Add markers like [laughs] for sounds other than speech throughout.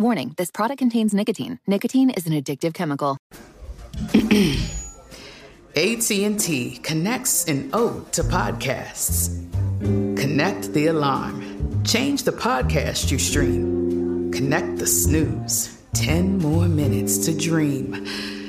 Warning this product contains nicotine. Nicotine is an addictive chemical. [clears throat] AT&T connects an ode to podcasts. Connect the alarm. Change the podcast you stream. Connect the snooze. 10 more minutes to dream.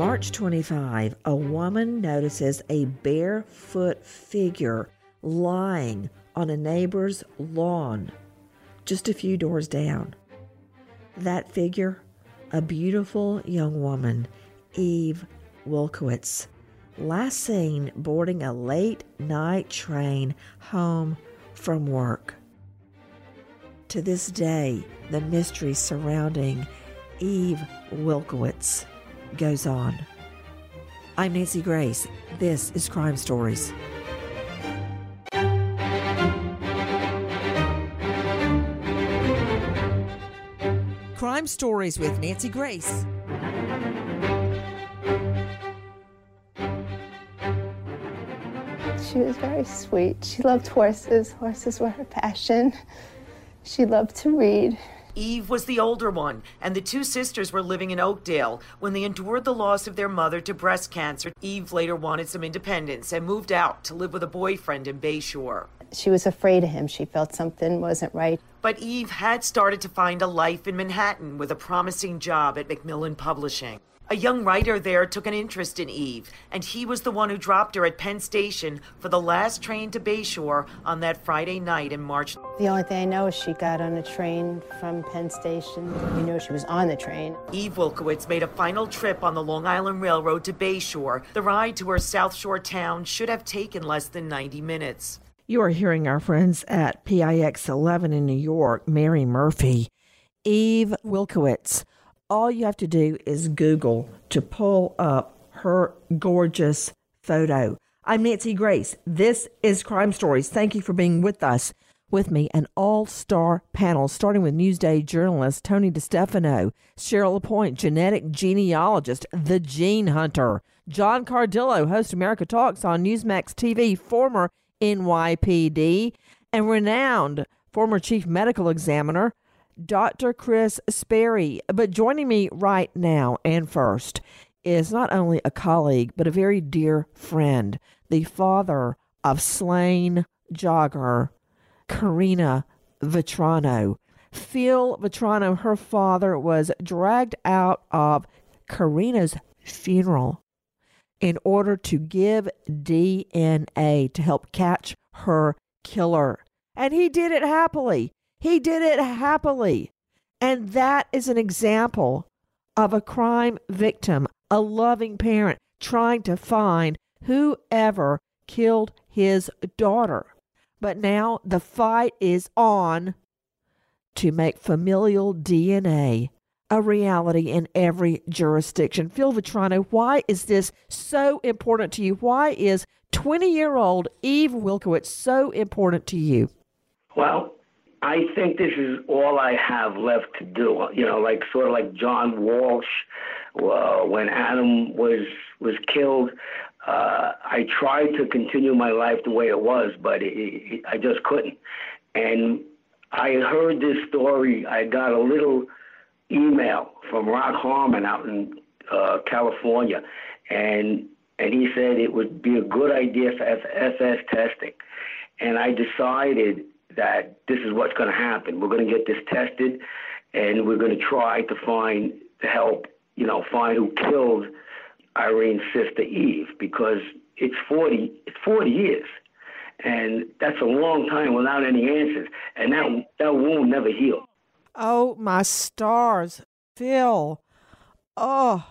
March 25, a woman notices a barefoot figure lying on a neighbor's lawn just a few doors down. That figure, a beautiful young woman, Eve Wilkowitz, last seen boarding a late night train home from work. To this day, the mystery surrounding Eve Wilkowitz goes on. I'm Nancy Grace. This is Crime Stories. Crime Stories with Nancy Grace. She was very sweet. She loved horses. Horses were her passion. She loved to read. Eve was the older one, and the two sisters were living in Oakdale when they endured the loss of their mother to breast cancer. Eve later wanted some independence and moved out to live with a boyfriend in Bayshore. She was afraid of him. She felt something wasn't right. But Eve had started to find a life in Manhattan with a promising job at Macmillan Publishing. A young writer there took an interest in Eve, and he was the one who dropped her at Penn Station for the last train to Bayshore on that Friday night in March. The only thing I know is she got on a train from Penn Station. We know she was on the train. Eve Wilkowitz made a final trip on the Long Island Railroad to Bayshore. The ride to her South Shore town should have taken less than 90 minutes. You are hearing our friends at PIX 11 in New York, Mary Murphy, Eve Wilkowitz all you have to do is Google to pull up her gorgeous photo. I'm Nancy Grace. This is Crime Stories. Thank you for being with us. With me, an all star panel, starting with Newsday journalist Tony DeStefano, Cheryl LaPointe, genetic genealogist, the gene hunter, John Cardillo, host America Talks on Newsmax TV, former NYPD, and renowned former chief medical examiner Dr. Kris Sperry. But joining me right now and first is not only a colleague, but a very dear friend, the father of slain jogger Karina Vetrano. Phil Vetrano, her father, was dragged out of Karina's funeral in order to give DNA to help catch her killer. And he did it happily. He did it happily. And that is an example of a crime victim, a loving parent trying to find whoever killed his daughter. But now the fight is on to make familial DNA a reality in every jurisdiction. Phil Vetrano, why is this so important to you? Why is 20 year old Eve Wilkowitz so important to you? Well, I think this is all I have left to do. You know, like sort of like John Walsh, uh, when Adam was was killed. Uh, I tried to continue my life the way it was, but it, it, I just couldn't. And I heard this story. I got a little email from Rock Harmon out in uh, California, and and he said it would be a good idea for FS testing. And I decided that this is what's going to happen. We're going to get this tested, and we're going to try to find to help, you know, find who killed Irene's sister Eve because it's 40, it's 40 years. And that's a long time without any answers. And that, that wound never healed. Oh, my stars. Phil. Oh,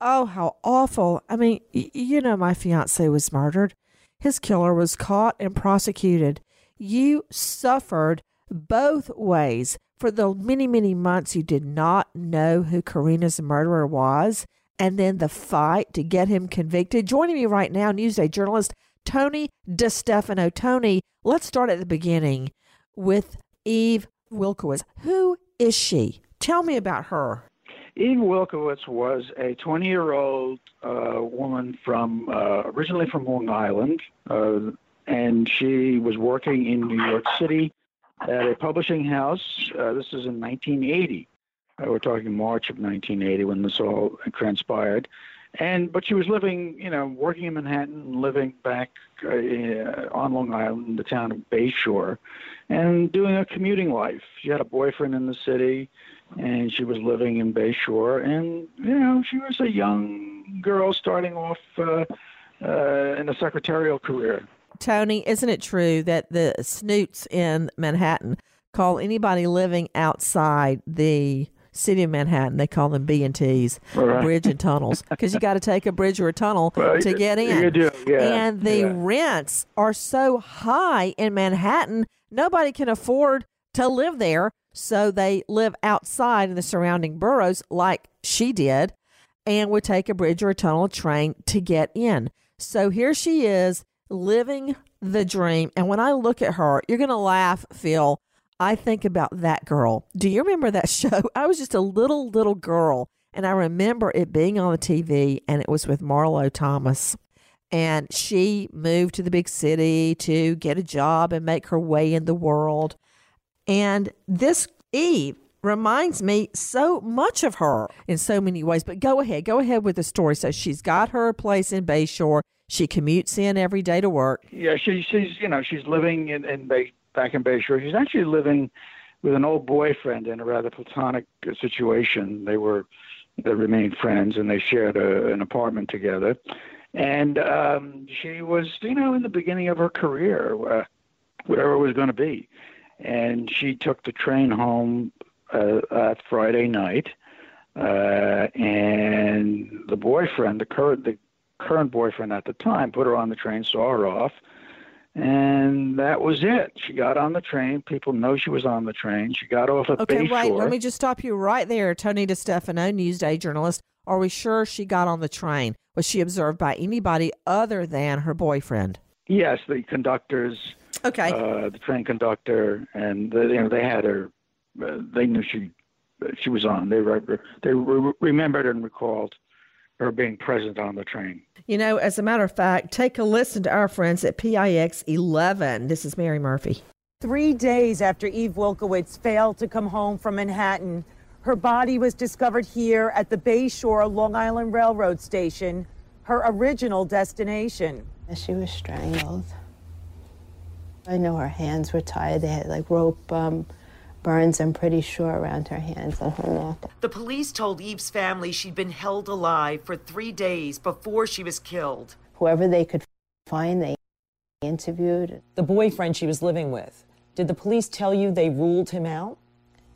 oh, how awful. I mean, y- you know, my fiance was murdered. His killer was caught and prosecuted. You suffered both ways for the many, many months you did not know who Karina's murderer was, and then the fight to get him convicted. Joining me right now, Newsday journalist Tony DeStefano. Tony, let's start at the beginning with Eve Wilkowitz. Who is she? Tell me about her. Eve Wilkowitz was a 20 year old uh, woman from uh, originally from Long Island, uh, and she was working in New York City at a publishing house. Uh, this is in 1980. Uh, we're talking March of 1980 when this all transpired. And but she was living, you know, working in Manhattan, living back uh, on Long Island, the town of Bayshore, and doing a commuting life. She had a boyfriend in the city, and she was living in Bayshore. And you know, she was a young girl starting off uh, uh, in a secretarial career. Tony, isn't it true that the snoots in Manhattan call anybody living outside the city of Manhattan, they call them B and T's, Right. bridge and tunnels, because you got to take a bridge or a tunnel [laughs] Well, to get in. do, yeah, and the yeah. rents are so high in Manhattan, nobody can afford to live there, so they live outside in the surrounding boroughs, like she did, and would take a bridge or a tunnel, train to get in. So here she is living the dream. And when I look at her, you're going to laugh, Phil. I think about that girl. Do you remember that [laughs] show? I was just a little, little girl, and I remember it being on the TV, and it was with Marlo Thomas. And she moved to the big city to get a job and make her way in the world. And this Eve reminds me so much of her in so many ways. But go ahead, go ahead with the story. So she's got her place in Bayshore. She commutes in every day to work. Yeah, she, she's you know she's living in, in Bay, back in Bayshore. She's actually living with an old boyfriend in a rather platonic uh, situation. They were they remained friends and they shared a, an apartment together. And um, she was you know in the beginning of her career, uh, whatever it was going to be. And she took the train home uh, uh, Friday night, uh, and the boyfriend, the current the current boyfriend at the time, put her on the train, saw her off, and that was it. She got on the train. People know she was on the train. She got off at Okay, Bayshore. Okay, wait. Let me just stop you right there, Tony DeStefano, Newsday journalist. Are we sure she got on the train? Was she observed by anybody other than her boyfriend? Yes, the conductors, Okay. uh, the train conductor, and the, you know they had her. Uh, they knew she she was on. They re- they re- remembered and recalled her being present on the train. You know, as a matter of fact, take a listen to our friends at PIX 11. This is Mary Murphy. Three days after Eve Wilkowitz failed to come home from Manhattan, her body was discovered here at the Bayshore Long Island Railroad Station, her original destination. She was strangled. I know her hands were tied. They had like rope um, burns, I'm pretty sure, around her hands and her neck. The police told Eve's family she'd been held alive for three days before she was killed. Whoever they could find, they interviewed. The boyfriend she was living with, did the police tell you they ruled him out?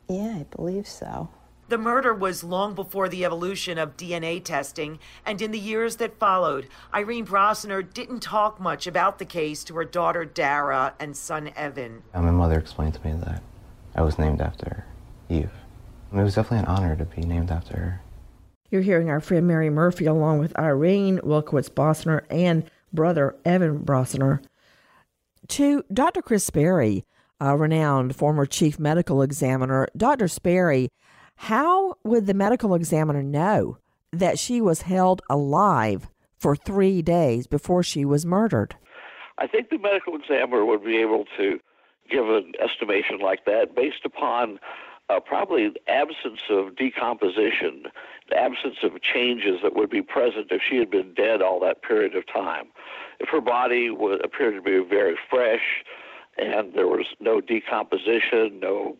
Yeah, I believe so. The murder was long before the evolution of DNA testing, and in the years that followed, Irene Brossener didn't talk much about the case to her daughter Dara and son Evan. My mother explained to me that I was named after Eve. It was definitely an honor to be named after her. You're hearing our friend Mary Murphy along with Irene Wilkowitz Brossener and brother Evan Brossener. To Dr. Kris Sperry, a renowned former chief medical examiner, Dr. Sperry, how would the medical examiner know that she was held alive for three days before she was murdered? I think the medical examiner would be able to give an estimation like that based upon uh, probably absence of decomposition, the absence of changes that would be present if she had been dead all that period of time. If her body would appear to be very fresh and there was no decomposition, no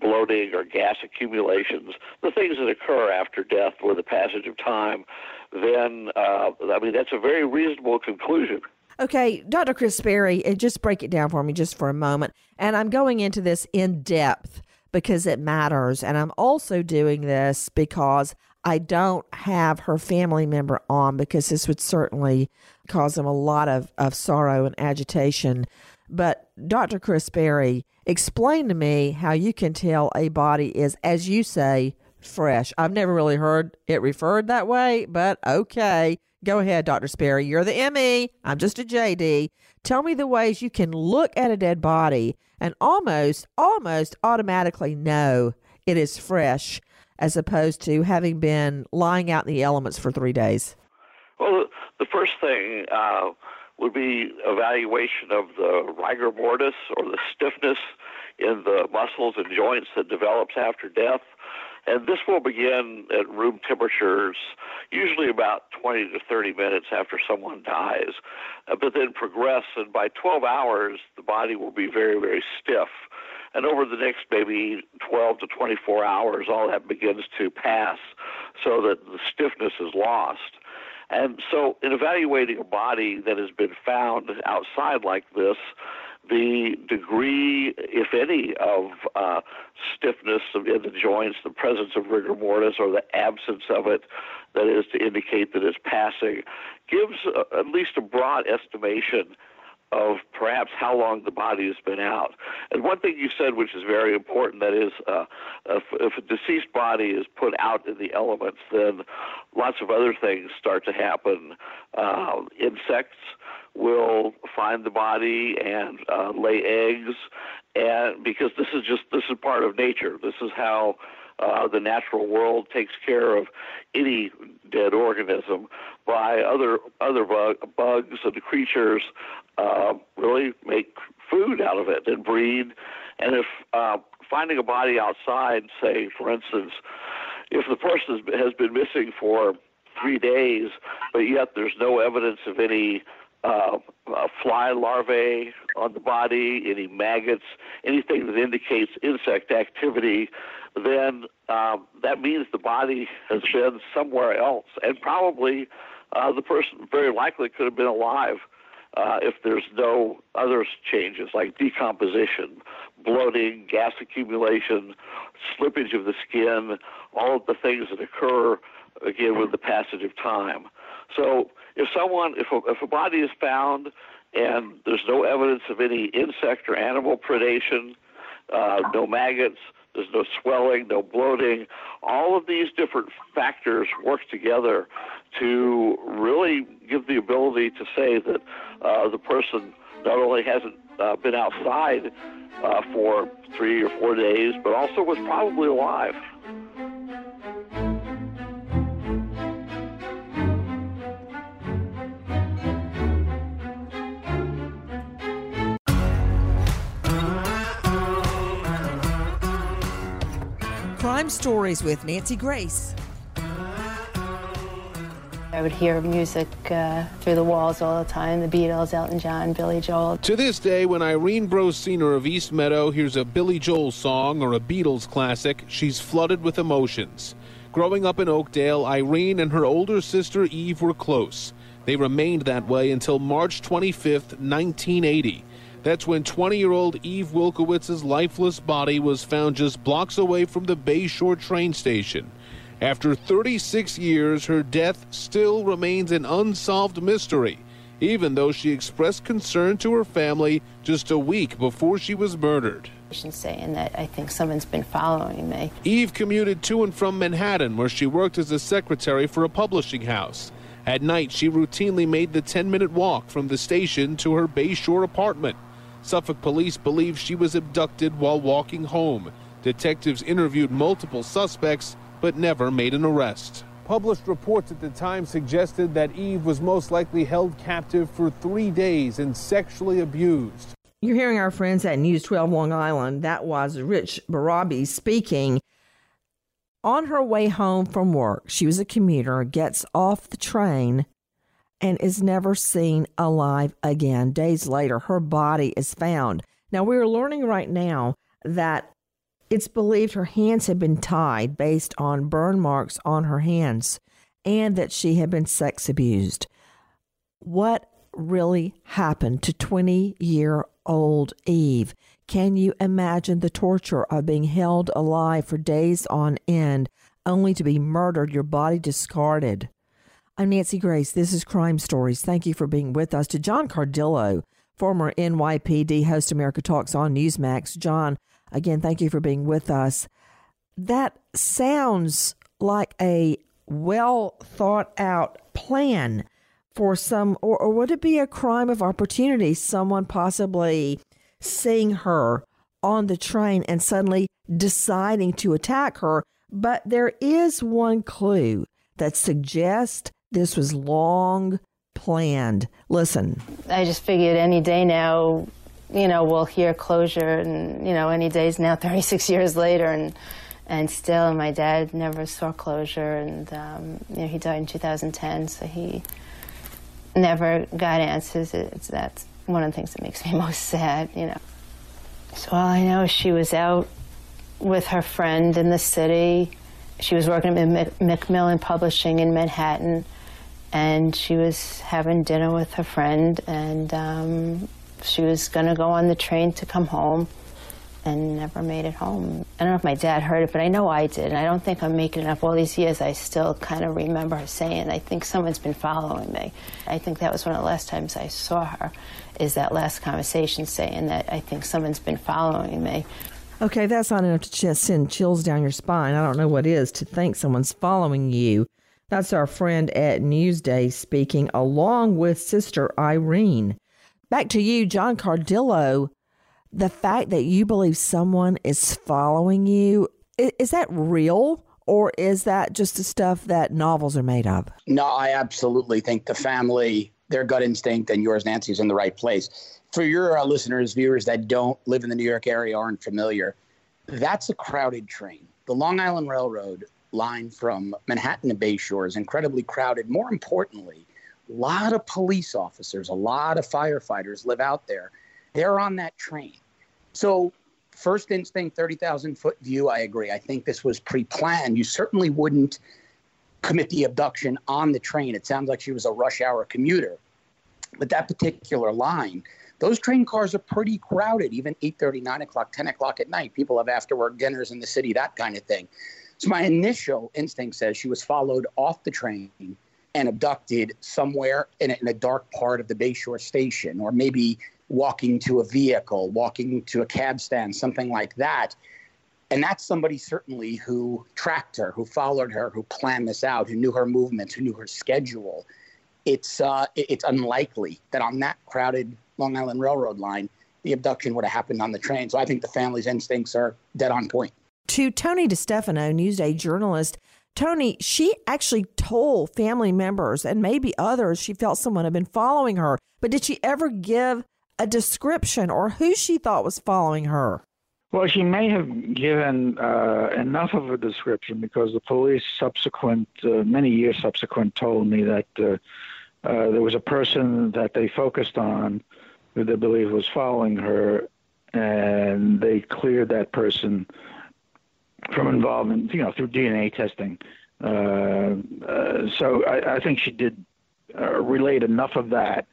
bloating or gas accumulations, the things that occur after death with the passage of time, then uh, I mean that's a very reasonable conclusion. Okay, Dr. Kris Sperry, eh, just break it down for me just for a moment. And I'm going into this in depth because it matters. And I'm also doing this because I don't have her family member on because this would certainly cause them a lot of, of sorrow and agitation. But Dr. Kris Sperry, explain to me how you can tell a body is, as you say, fresh. I've never really heard it referred that way, but okay. Go ahead, Dr. Sperry. You're the ME. I'm just a JD. Tell me the ways you can look at a dead body and almost, almost automatically know it is fresh as opposed to having been lying out in the elements for three days. Well, the first thing uh, would be evaluation of the rigor mortis or the stiffness in the muscles and joints that develops after death. And this will begin at room temperatures, usually about 20 to 30 minutes after someone dies, uh, but then progress. And by 12 hours, the body will be very, very stiff. And over the next maybe 12 to 24 hours, all that begins to pass so that the stiffness is lost. And so, in evaluating a body that has been found outside like this, the degree, if any, of uh, stiffness in the joints, the presence of rigor mortis, or the absence of it, that is to indicate that it's passing, gives uh, at least a broad estimation of perhaps how long the body has been out. And one thing you said, which is very important, that is, uh, if, if, a deceased body is put out in the elements, then lots of other things start to happen. Uh, insects will find the body and uh, lay eggs, and because this is just this is part of nature. This is how uh, the natural world takes care of any dead organism other other bug, bugs and creatures uh, really make food out of it and breed. And if uh, finding a body outside, say for instance, if the person has been missing for three days, but yet there's no evidence of any uh, uh, fly larvae on the body, any maggots, anything that indicates insect activity, then um, that means the body has been somewhere else, and probably uh, the person very likely could have been alive uh, if there's no other changes like decomposition, bloating, gas accumulation, slippage of the skin, all of the things that occur again with the passage of time. So if someone, if a, if a body is found and there's no evidence of any insect or animal predation, uh, no maggots, there's no swelling, no bloating. All of these different factors work together to really give the ability to say that uh, the person not only hasn't uh, been outside uh, for three or four days, but also was probably alive. Crime Stories with Nancy Grace. I would hear music uh, through the walls all the time the Beatles, Elton John, Billy Joel. To this day, when Irene Brossener of East Meadow hears a Billy Joel song or a Beatles classic, she's flooded with emotions. Growing up in Oakdale, Irene and her older sister Eve were close. They remained that way until March 25, 1980. That's when 20 year old Eve Wilkowitz's lifeless body was found just blocks away from the Bayshore train station. After 36 years, her death still remains an unsolved mystery, even though she expressed concern to her family just a week before she was murdered. Saying that I think someone's been following me. Eve commuted to and from Manhattan, where she worked as a secretary for a publishing house. At night, she routinely made the 10 minute walk from the station to her Bayshore apartment. Suffolk police believe she was abducted while walking home. Detectives interviewed multiple suspects but never made an arrest. Published reports at the time suggested that Eve was most likely held captive for three days and sexually abused. You're hearing our friends at News 12 Long Island. That was Rich Barabe speaking. On her way home from work, she was a commuter, gets off the train and is never seen alive again. Days later, her body is found. Now, we're learning right now that it's believed her hands had been tied based on burn marks on her hands and that she had been sex abused. What really happened to 20 year old Eve? Can you imagine the torture of being held alive for days on end only to be murdered, your body discarded? I'm Nancy Grace. This is Crime Stories. Thank you for being with us. To John Cardillo, former NYPD host America Talks on Newsmax. John, again, thank you for being with us. That sounds like a well thought out plan for some, or, or would it be a crime of opportunity? Someone possibly seeing her on the train and suddenly deciding to attack her. But there is one clue that suggests this was long planned. Listen. I just figured any day now, you know, we'll hear closure, and, you know, any days now, [laughs] 36 years later, and and still my dad never saw closure, and, um, you know, he died in 2010, so he never got answers. It's, that's one of the things that makes me [laughs] most sad, you know. So all I know is she was out with her friend in the city. She was working at Macmillan Publishing in Manhattan and she was having dinner with her friend, and um, she was going to go on the train to come home and never made it home. I don't know if my dad heard it, but I know I did. And I don't think I'm making it up. All these years, I still kind of remember her saying, I think someone's been following me. I think that was one of the last times I saw her, is that last conversation saying that I think someone's been following me. Okay, that's not enough to just send chills down your spine. I don't know what is to think someone's following you. That's our friend at Newsday speaking, along with Sister Irene. Back to you, John Cardillo. The fact that you believe someone is following you, is that real? Or is that just the stuff that novels are made of? No, I absolutely think the family, their gut instinct, and yours, Nancy, is in the right place. For your uh, listeners, viewers that don't live in the New York area, aren't familiar, that's a crowded train. The Long Island Railroad line from Manhattan to Bayshore is incredibly crowded. More importantly, a lot of police officers, a lot of firefighters live out there. They're on that train. So, first instinct, 30,000 foot view, I agree. I think this was pre planned. You certainly wouldn't commit the abduction on the train. It sounds like she was a rush hour commuter. But that particular line, those train cars are pretty crowded, even 8.30, 9 o'clock, 10 o'clock at night. People have after work dinners in the city, that kind of thing. So my initial instinct says she was followed off the train and abducted somewhere in a, in a dark part of the Bayshore station, or maybe walking to a vehicle, walking to a cab stand, something like that. And that's somebody certainly who tracked her, who followed her, who planned this out, who knew her movements, who knew her schedule. It's uh, it's unlikely that on that crowded Long Island Railroad line, the abduction would have happened on the train. So I think the family's instincts are dead on point to Tony DeStefano, Newsday journalist. Tony, she actually told family members and maybe others she felt someone had been following her, but did she ever give a description or who she thought was following her? Well, she may have given uh, enough of a description because the police subsequent, uh, many years subsequent, told me that uh, uh there was a person that they focused on who they believe was following her, and they cleared that person from involvement, you know, through DNA testing. Uh, uh, so I, I, think she did uh, relate enough of that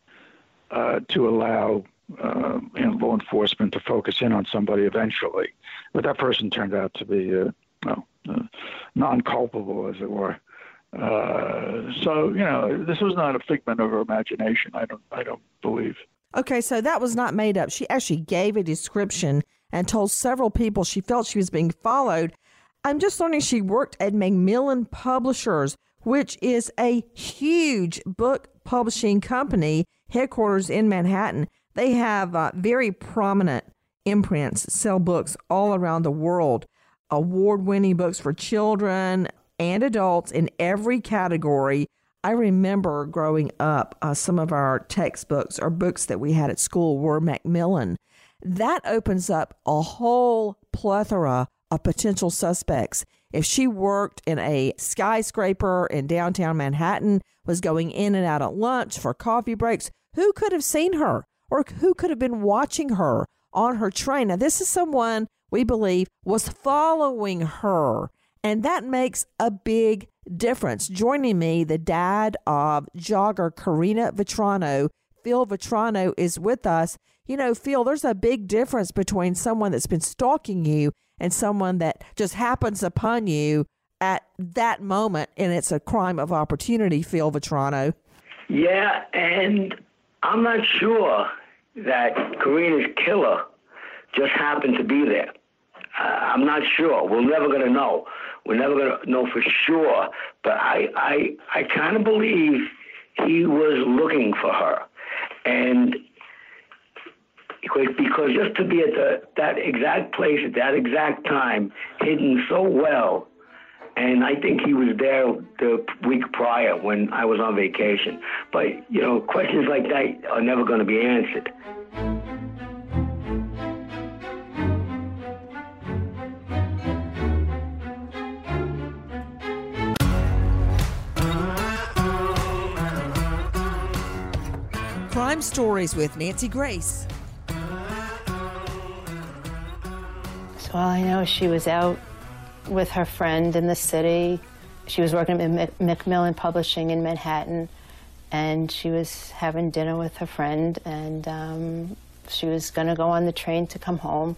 to allow uh, you know, law enforcement to focus in on somebody eventually. But that person turned out to be, uh, well, uh, non-culpable, as it were. So you know, this was not a figment of her imagination. I don't, I don't believe. Okay, so that was not made up. She actually gave a description and told several people she felt she was being followed. I'm just learning she worked at Macmillan Publishers, which is a huge book publishing company headquarters in Manhattan. They have uh, very prominent imprints, sell books all around the world, award winning books for children and adults in every category. I remember growing up, uh, some of our textbooks or books that we had at school were Macmillan. That opens up a whole plethora of potential suspects. If she worked in a skyscraper in downtown Manhattan, was going in and out at lunch for coffee breaks, who could have seen her or who could have been watching her on her train? Now, this is someone we believe was following her, and that makes a big difference. Joining me, the dad of jogger Karina Vetrano. Phil Vetrano is with us. You know, Phil, there's a big difference between someone that's been stalking you and someone that just happens upon you at that moment, and it's a crime of opportunity, Phil Vetrano. Yeah, and I'm not sure that Karina's killer just happened to be there. Uh, I'm not sure. We're never going to know. We're never going to know for sure. But I, I, I kind of believe he was looking for her, and because just to be at the, that exact place at that exact time, hidden so well, and I think he was there the week prior when I was on vacation. But you know, questions like that are never going to be answered. Crime Stories with Nancy Grace. All I know she was out with her friend in the city. She was working at Macmillan Publishing in Manhattan, and she was having dinner with her friend, and um, she was going to go on the train to come home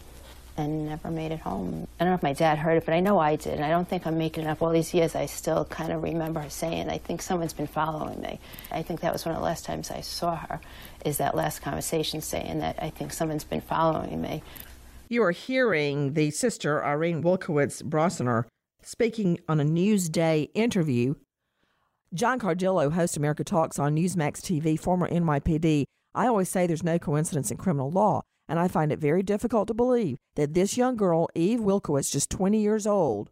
and never made it home. I don't know if my dad heard it, but I know I did, and I don't think I'm making it up. All these years, I still kind of remember her saying, I think someone's been following me. I think that was one of the last times I saw her, is that last conversation saying that I think someone's been following me. You are hearing the sister, Irene Wilkowitz Brossener, speaking on a Newsday interview. John Cardillo hosts America Talks on Newsmax TV, former NYPD. I always say there's no coincidence in criminal law, and I find it very difficult to believe that this young girl, Eve Wilkowitz, just 20 years old,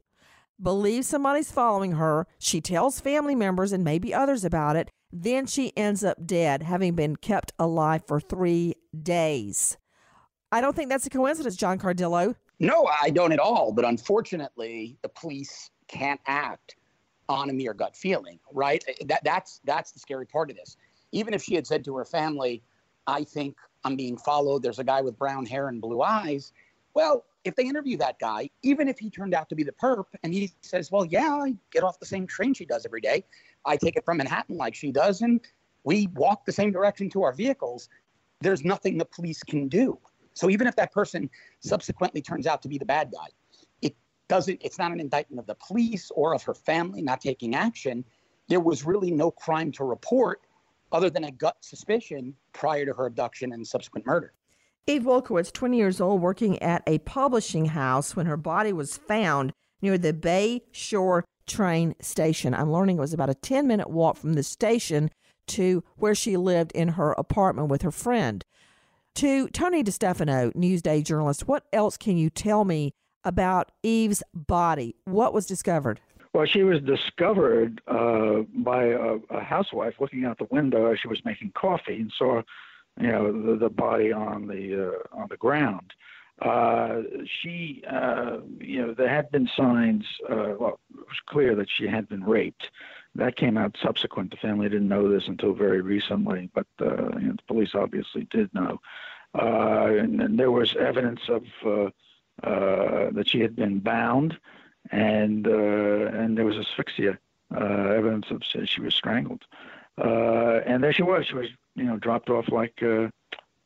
believes somebody's following her. She tells family members and maybe others about it. Then she ends up dead, having been kept alive for three days. I don't think that's a coincidence, John Cardillo. No, I don't at all. But unfortunately, the police can't act on a mere gut feeling, right? Eh, that, that's that's the scary part of this. Even if she had said to her family, "I think I'm being followed. There's a guy with brown hair and blue eyes." Well, if they interview that guy, even if he turned out to be the perp, and he says, "Well, yeah, I get off the same train she does every day. I take it from Manhattan like she does, and we walk the same direction to our vehicles." There's nothing the police can do. So even if that person subsequently turns out to be the bad guy, it doesn't it's not an indictment of the police or of her family not taking action. There was really no crime to report other than a gut suspicion prior to her abduction and subsequent murder. Eve Wilkowitz, 20 years old, working at a publishing house when her body was found near the Bay Shore train station. I'm learning it was about a 10 minute walk from the station to where she lived in her apartment with her friend. To Tony DeStefano, Newsday journalist, what else can you tell me about Eve's body? What was discovered? Well, she was discovered uh, by a, a, housewife looking out the window as she was making coffee and saw, you know, the, the body on the uh, on the ground. Uh, she, uh, you know, there had been signs. Uh, well, it was clear that she had been raped. That came out subsequent. The family didn't know this until very recently, but uh, you know, the police obviously did know. Uh, and, and, there was evidence of uh, uh that she had been bound, and uh, and there was asphyxia, evidence of she was strangled. and there she was. She was, you know, dropped off like you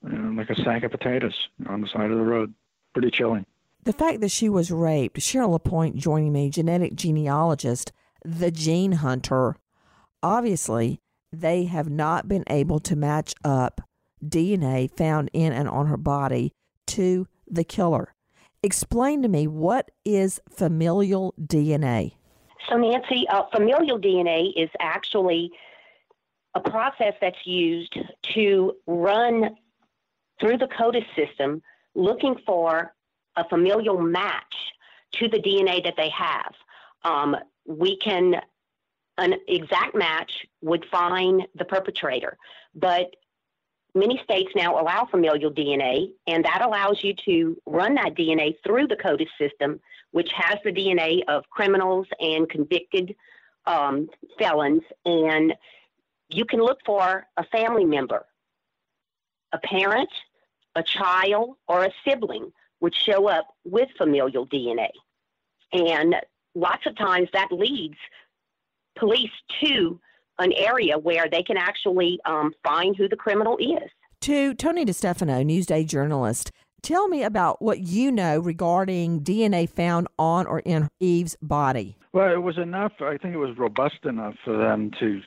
know, like a sack of potatoes on the side of the road. Pretty chilling. The fact that she was raped, Cheryl LaPointe joining me, genetic genealogist, the gene hunter. Obviously, they have not been able to match up DNA found in and on her body to the killer. Explain to me what is familial DNA? So, Nancy, uh, familial DNA is actually a process that's used to run through the CODIS system looking for a familial match to the DNA that they have. Um, we can, an exact match would find the perpetrator, but many states now allow familial DNA, and that allows you to run that DNA through the CODIS system, which has the DNA of criminals and convicted um, felons. And you can look for a family member, a parent, a child, or a sibling would show up with familial DNA. And lots of times that leads police to an area where they can actually um, find who the criminal is. To Tony DeStefano, Newsday journalist, tell me about what you know regarding DNA found on or in Eve's body. Well, it was enough. I think it was robust enough for them to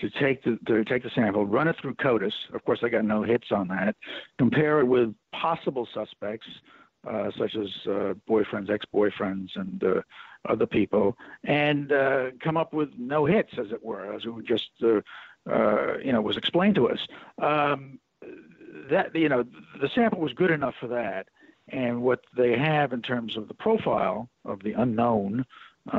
to take the to take the sample, run it through CODIS. Of course, I got no hits on that. Compare it with possible suspects uh, such as uh, boyfriends, ex-boyfriends, and uh, other people, and uh, come up with no hits, as it were, as it just uh, you know was explained to us. Um, that you know the sample was good enough for that, and what they have in terms of the profile of the unknown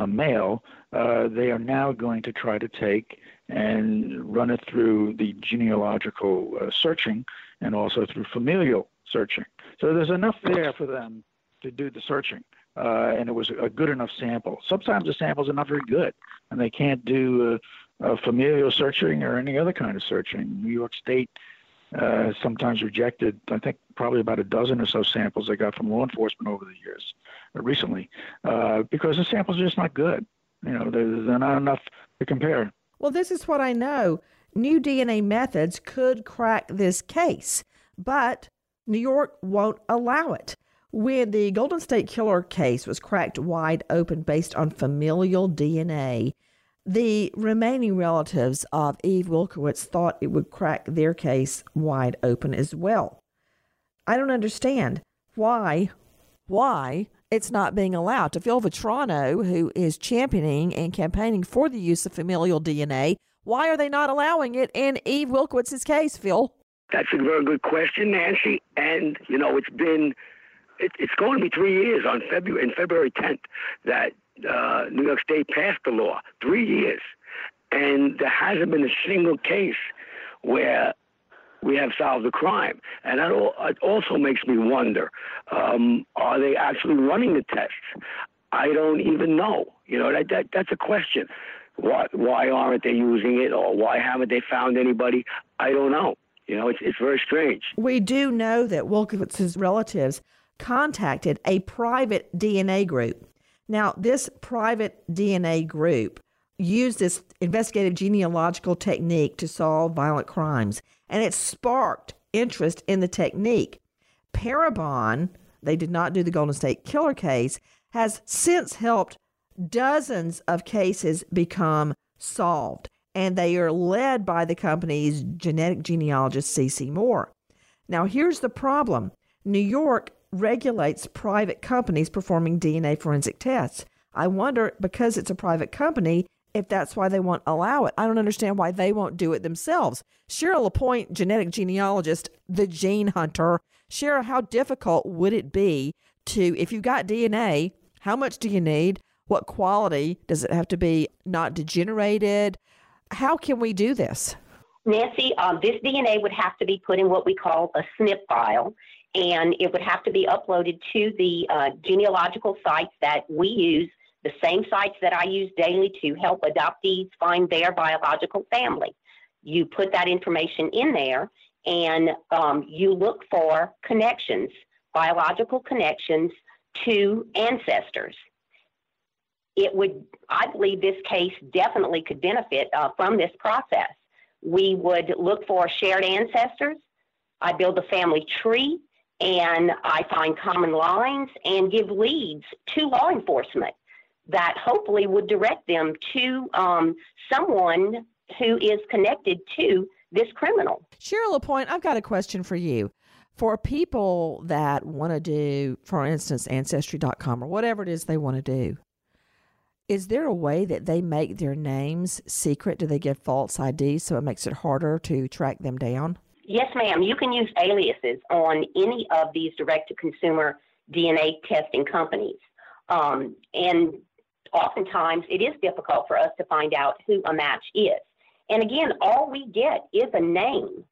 male, they are now going to try to take and run it through the genealogical searching and also through familial searching. So there's enough there for them to do the searching. Uh, and it was a good enough sample. Sometimes the samples are not very good, and they can't do uh, uh, familial searching or any other kind of searching. New York State uh, sometimes rejected, I think, probably about a dozen or so samples they got from law enforcement over the years, uh, recently, uh, because the samples are just not good. You know, they're not enough to compare. Well, this is what I know. New DNA methods could crack this case, but New York won't allow it. When the Golden State Killer case was cracked wide open based on familial DNA, the remaining relatives of Eve Wilkowitz thought it would crack their case wide open as well. I don't understand why why it's not being allowed. To Phil Vetrano, who is championing and campaigning for the use of familial DNA, why are they not allowing it in Eve Wilkowitz's case, Phil? That's a very good question, Nancy. And you know, it's been it, it's going to be three years on February in February 10th that uh, New York State passed the law. Three years, and there hasn't been a single case where we have solved the crime. And that all, it also makes me wonder: um, Are they actually running the tests? I don't even know. You know, that, that that's a question. Why, why aren't they using it, or why haven't they found anybody? I don't know. You know, it's, it's very strange. We do know that Wilkowitz's relatives contacted a private DNA group. Now, this private DNA group used this investigative genealogical technique to solve violent crimes, and it sparked interest in the technique. Parabon, they did not do the Golden State Killer case, has since helped dozens of cases become solved and they are led by the company's genetic genealogist, CeCe Moore. Now, here's the problem New York regulates private companies performing DNA forensic tests. I wonder, because it's a private company, if that's why they won't allow it. I don't understand why they won't do it themselves. Cheryl LaPointe, genetic genealogist, the gene hunter. Cheryl, how difficult would it be to, if you've got DNA, how much do you need? What quality? Does it have to be not degenerated? How can we do this? Nancy, um, this DNA would have to be put in what we call a SNP file, and it would have to be uploaded to the uh, genealogical sites that we use, the same sites that I use daily to help adoptees find their biological family. You put that information in there, and um, you look for connections, biological connections to ancestors it would, I believe this case definitely could benefit uh, from this process. We would look for shared ancestors. I build a family tree and I find common lines and give leads to law enforcement that hopefully would direct them to um, someone who is connected to this criminal. Cheryl Lapointe, I've got a question for you. For people that want to do, for instance, Ancestry.com or whatever it is they want to do, is there a way that they make their names secret? Do they give false IDs so it makes it harder to track them down? Yes, ma'am. You can use aliases on any of these direct to consumer DNA testing companies. Um, and oftentimes it is difficult for us to find out who a match is. And again, all we get is a name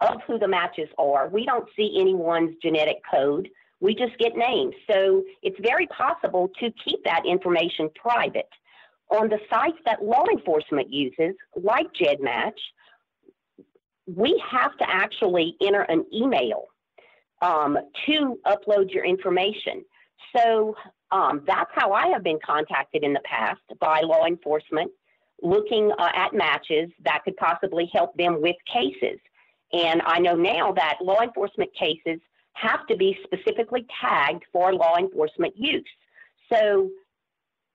of who the matches are. We don't see anyone's genetic code. We just get names. So it's very possible to keep that information private. On the sites that law enforcement uses, like GEDmatch, we have to actually enter an email um, to upload your information. So um, that's how I have been contacted in the past by law enforcement looking uh, at matches that could possibly help them with cases. And I know now that law enforcement cases have to be specifically tagged for law enforcement use. So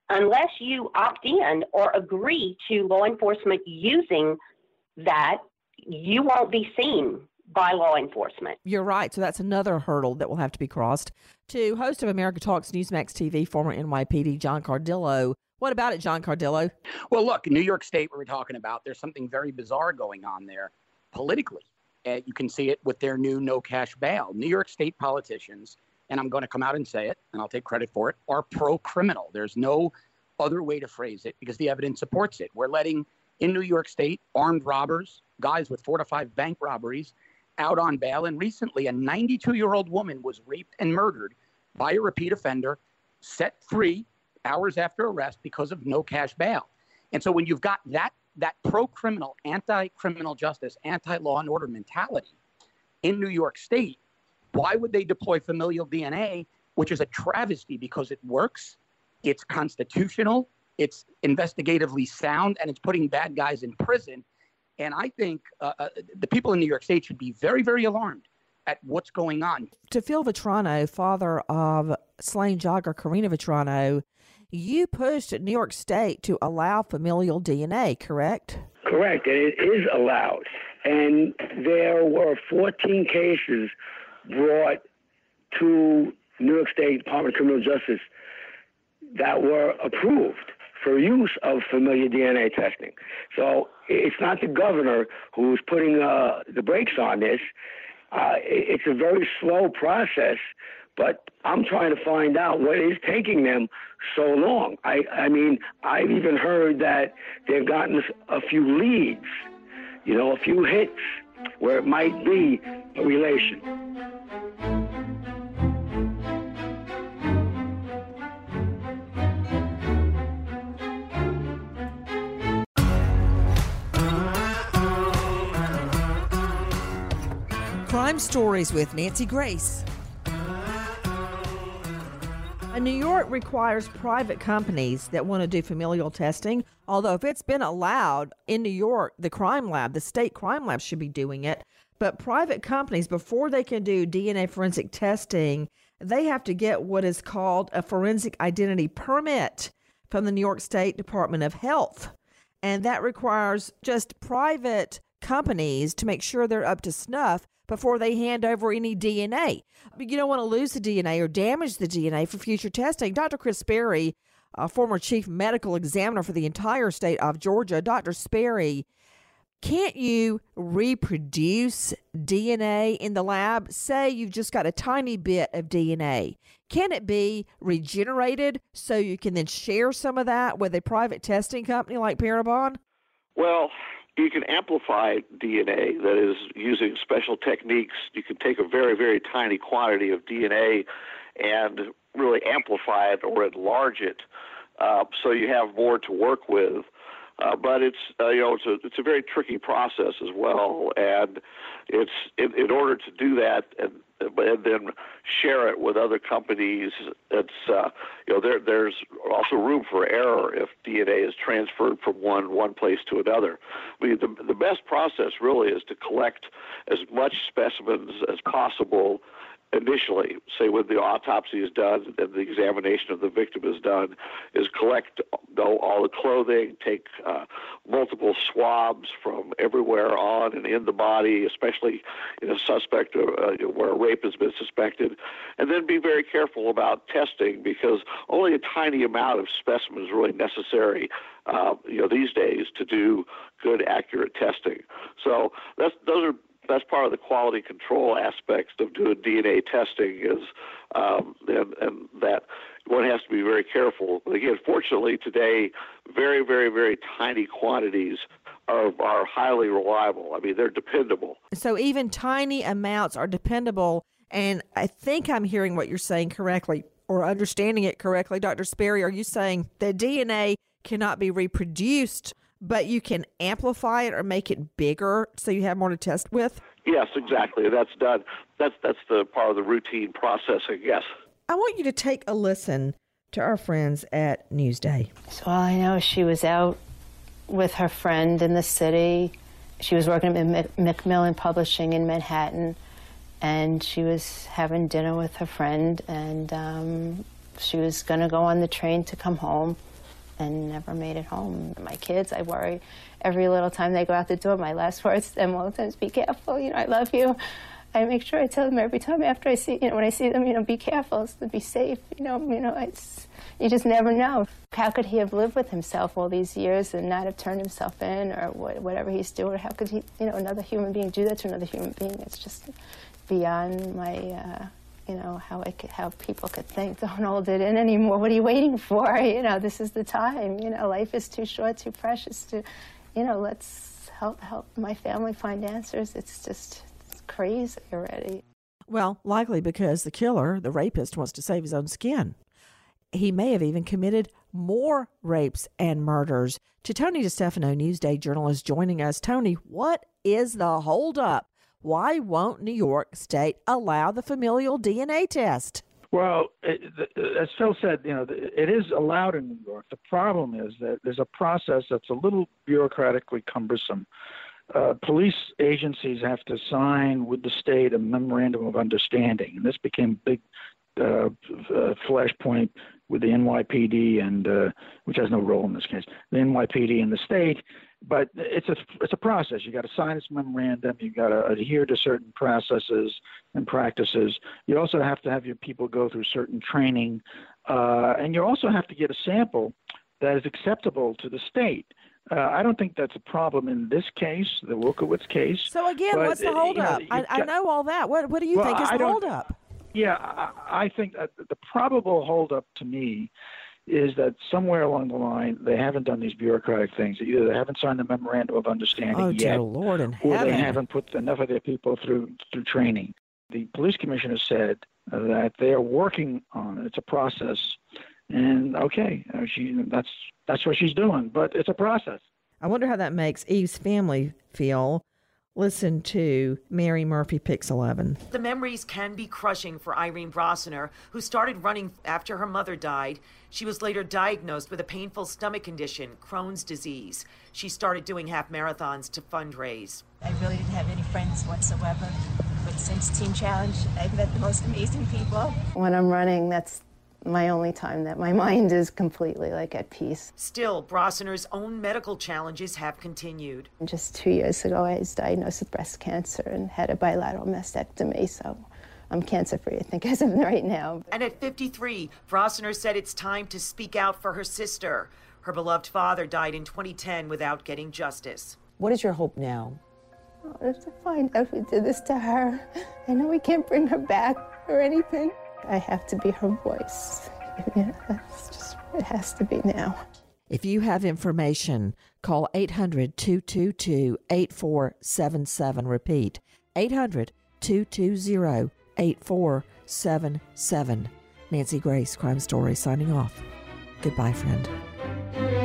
unless you opt in or agree to law enforcement using that, you won't be seen by law enforcement. You're right. So that's another hurdle that will have to be crossed. To host of America Talks Newsmax TV, former NYPD John Cardillo. What about it, John Cardillo? Well, look, New York State, we were talking about, there's something very bizarre going on there politically. Uh, you can see it with their new no cash bail. New York State politicians, and I'm going to come out and say it, and I'll take credit for it, are pro criminal. There's no other way to phrase it because the evidence supports it. We're letting in New York State armed robbers, guys with four to five bank robberies, out on bail. And recently, a 92 year old woman was raped and murdered by a repeat offender, set free hours after arrest because of no cash bail. And so when you've got that that pro-criminal, anti-criminal justice, anti-law and order mentality in New York State, why would they deploy familial DNA, which is a travesty because it works, it's constitutional, it's investigatively sound, and it's putting bad guys in prison. And I think uh, uh, the people in New York State should be very, very alarmed at what's going on. To Phil Vetrano, father of slain jogger Karina Vetrano, you pushed New York State to allow familial DNA, correct? Correct, and it is allowed. And there were 14 cases brought to New York State Department of Criminal Justice that were approved for use of familiar DNA testing. So it's not the governor who's putting uh, the brakes on this. Uh, it's a very slow process, but I'm trying to find out what is taking them so long. I, I mean, I've even heard that they've gotten a few leads, you know, a few hits where it might be a relation. Crime Stories with Nancy Grace. New York requires private companies that want to do familial testing. Although, if it's been allowed in New York, the crime lab, the state crime lab should be doing it. But private companies, before they can do DNA forensic testing, they have to get what is called a forensic identity permit from the New York State Department of Health. And that requires just private companies to make sure they're up to snuff before they hand over any DNA. You don't want to lose the DNA or damage the DNA for future testing. Dr. Kris Sperry, a former chief medical examiner for the entire state of Georgia, Dr. Sperry, can't you reproduce DNA in the lab? Say you've just got a tiny bit of DNA. Can it be regenerated so you can then share some of that with a private testing company like Parabon? Well, you can amplify DNA, that is, using special techniques. You can take a very, very tiny quantity of DNA and really amplify it or enlarge it uh, so you have more to work with. Uh, but it's uh, you know it's a it's a very tricky process as well, and it's in, in order to do that and and then share it with other companies. It's uh, you know there there's also room for error if DNA is transferred from one one place to another. I mean the the best process really is to collect as much specimens as possible initially, say when the autopsy is done and the examination of the victim is done, is collect all the clothing, take uh, multiple swabs from everywhere on and in the body, especially in a suspect uh, where a rape has been suspected, and then be very careful about testing because only a tiny amount of specimen is really necessary. Uh, you know, these days to do good, accurate testing. So that's those are that's part of the quality control aspects of doing DNA testing is um, and, and that one has to be very careful. But again, fortunately today, very, very, very tiny quantities are, are highly reliable. I mean, they're dependable. So even tiny amounts are dependable. And I think I'm hearing what you're saying correctly or understanding it correctly. Dr. Sperry, are you saying that DNA cannot be reproduced but you can amplify it or make it bigger so you have more to test with? Yes, exactly. That's done. That's that's the part of the routine processing. Yes. I want you to take a listen to our friends at Newsday. So all I know is she was out with her friend in the city. She was working at Macmillan Publishing in Manhattan, and she was having dinner with her friend, and um, she was going to go on the train to come home and never made it home. My kids, I worry every little time they go out the door. My last [laughs] words to them all the time is, "Be careful. You know, I love you." I make sure I tell them every time after I see, you know, when I see them, you know, be careful, be safe. You know, you know, it's you just never know. How could he have lived with himself all these years and not have turned himself in, or what, whatever he's doing? How could he, you know, another human being do that to another human being? It's just beyond my. Uh, you know how I could, how people could think, [laughs] don't hold it in anymore. What are you waiting for? [laughs] You know, this is the time. You know, life is too short, too precious to, you know, let's help help my family find answers. It's just it's crazy already. Well, likely because the killer, the rapist, wants to save his own skin. He may have even committed more rapes and murders. To Tony DeStefano, Newsday journalist, joining us. Tony, what is the holdup? Why won't New York State allow the familial DNA test? Well, it, as Phil said, you know, it is allowed in New York. The problem is that there's a process that's a little bureaucratically cumbersome. Uh, police agencies have to sign with the state a memorandum of understanding, and this became a big uh, uh, flashpoint with the NYPD and uh, which has no role in this case, the NYPD and the state but it's a it's a process. You got to sign this memorandum. You got to adhere to certain processes and practices. You also have to have your people go through certain training, uh, and you also have to get a sample that is acceptable to the state. Uh, I don't think that's a problem in this case, the Wilkowitz case. So again, but, what's the holdup? You know, I, I, know all that. What What do you well, think is I the holdup? Yeah, I, I think the probable holdup to me is that somewhere along the line they haven't done these bureaucratic things. Either they haven't signed the memorandum of understanding oh, yet, Lord in or heaven. they haven't put enough of their people through through training. The police commissioner said that they are working on it. It's a process, and okay, uh, she that's that's what she's doing, but it's a process. I wonder how that makes Eve's family feel Listen to Mary Murphy Pix 11. The memories can be crushing for Irene Brossener, who started running after her mother died. She was later diagnosed with a painful stomach condition, Crohn's disease. She started doing half marathons to fundraise. I really didn't have any friends whatsoever, but since Team Challenge, I've met the most amazing people. When I'm running, that's my only time that my [laughs] mind is completely like at peace. Still, Brossener's own medical challenges have continued. Just two years ago, I was diagnosed with breast cancer and had a bilateral mastectomy, so I'm cancer free, I think, [laughs] as of right now. And at 53, Brossener said it's time to speak out for her sister. Her beloved father died in 2010 without getting justice. What is your hope now? Oh, to find out who did this to her. I know we can't bring her back or anything. I have to be her voice. [laughs] You that's just, it has to be now. If you have information, call 800 222 8477. Repeat 800 220 8477. Nancy Grace, Crime Story, signing off. Goodbye, friend.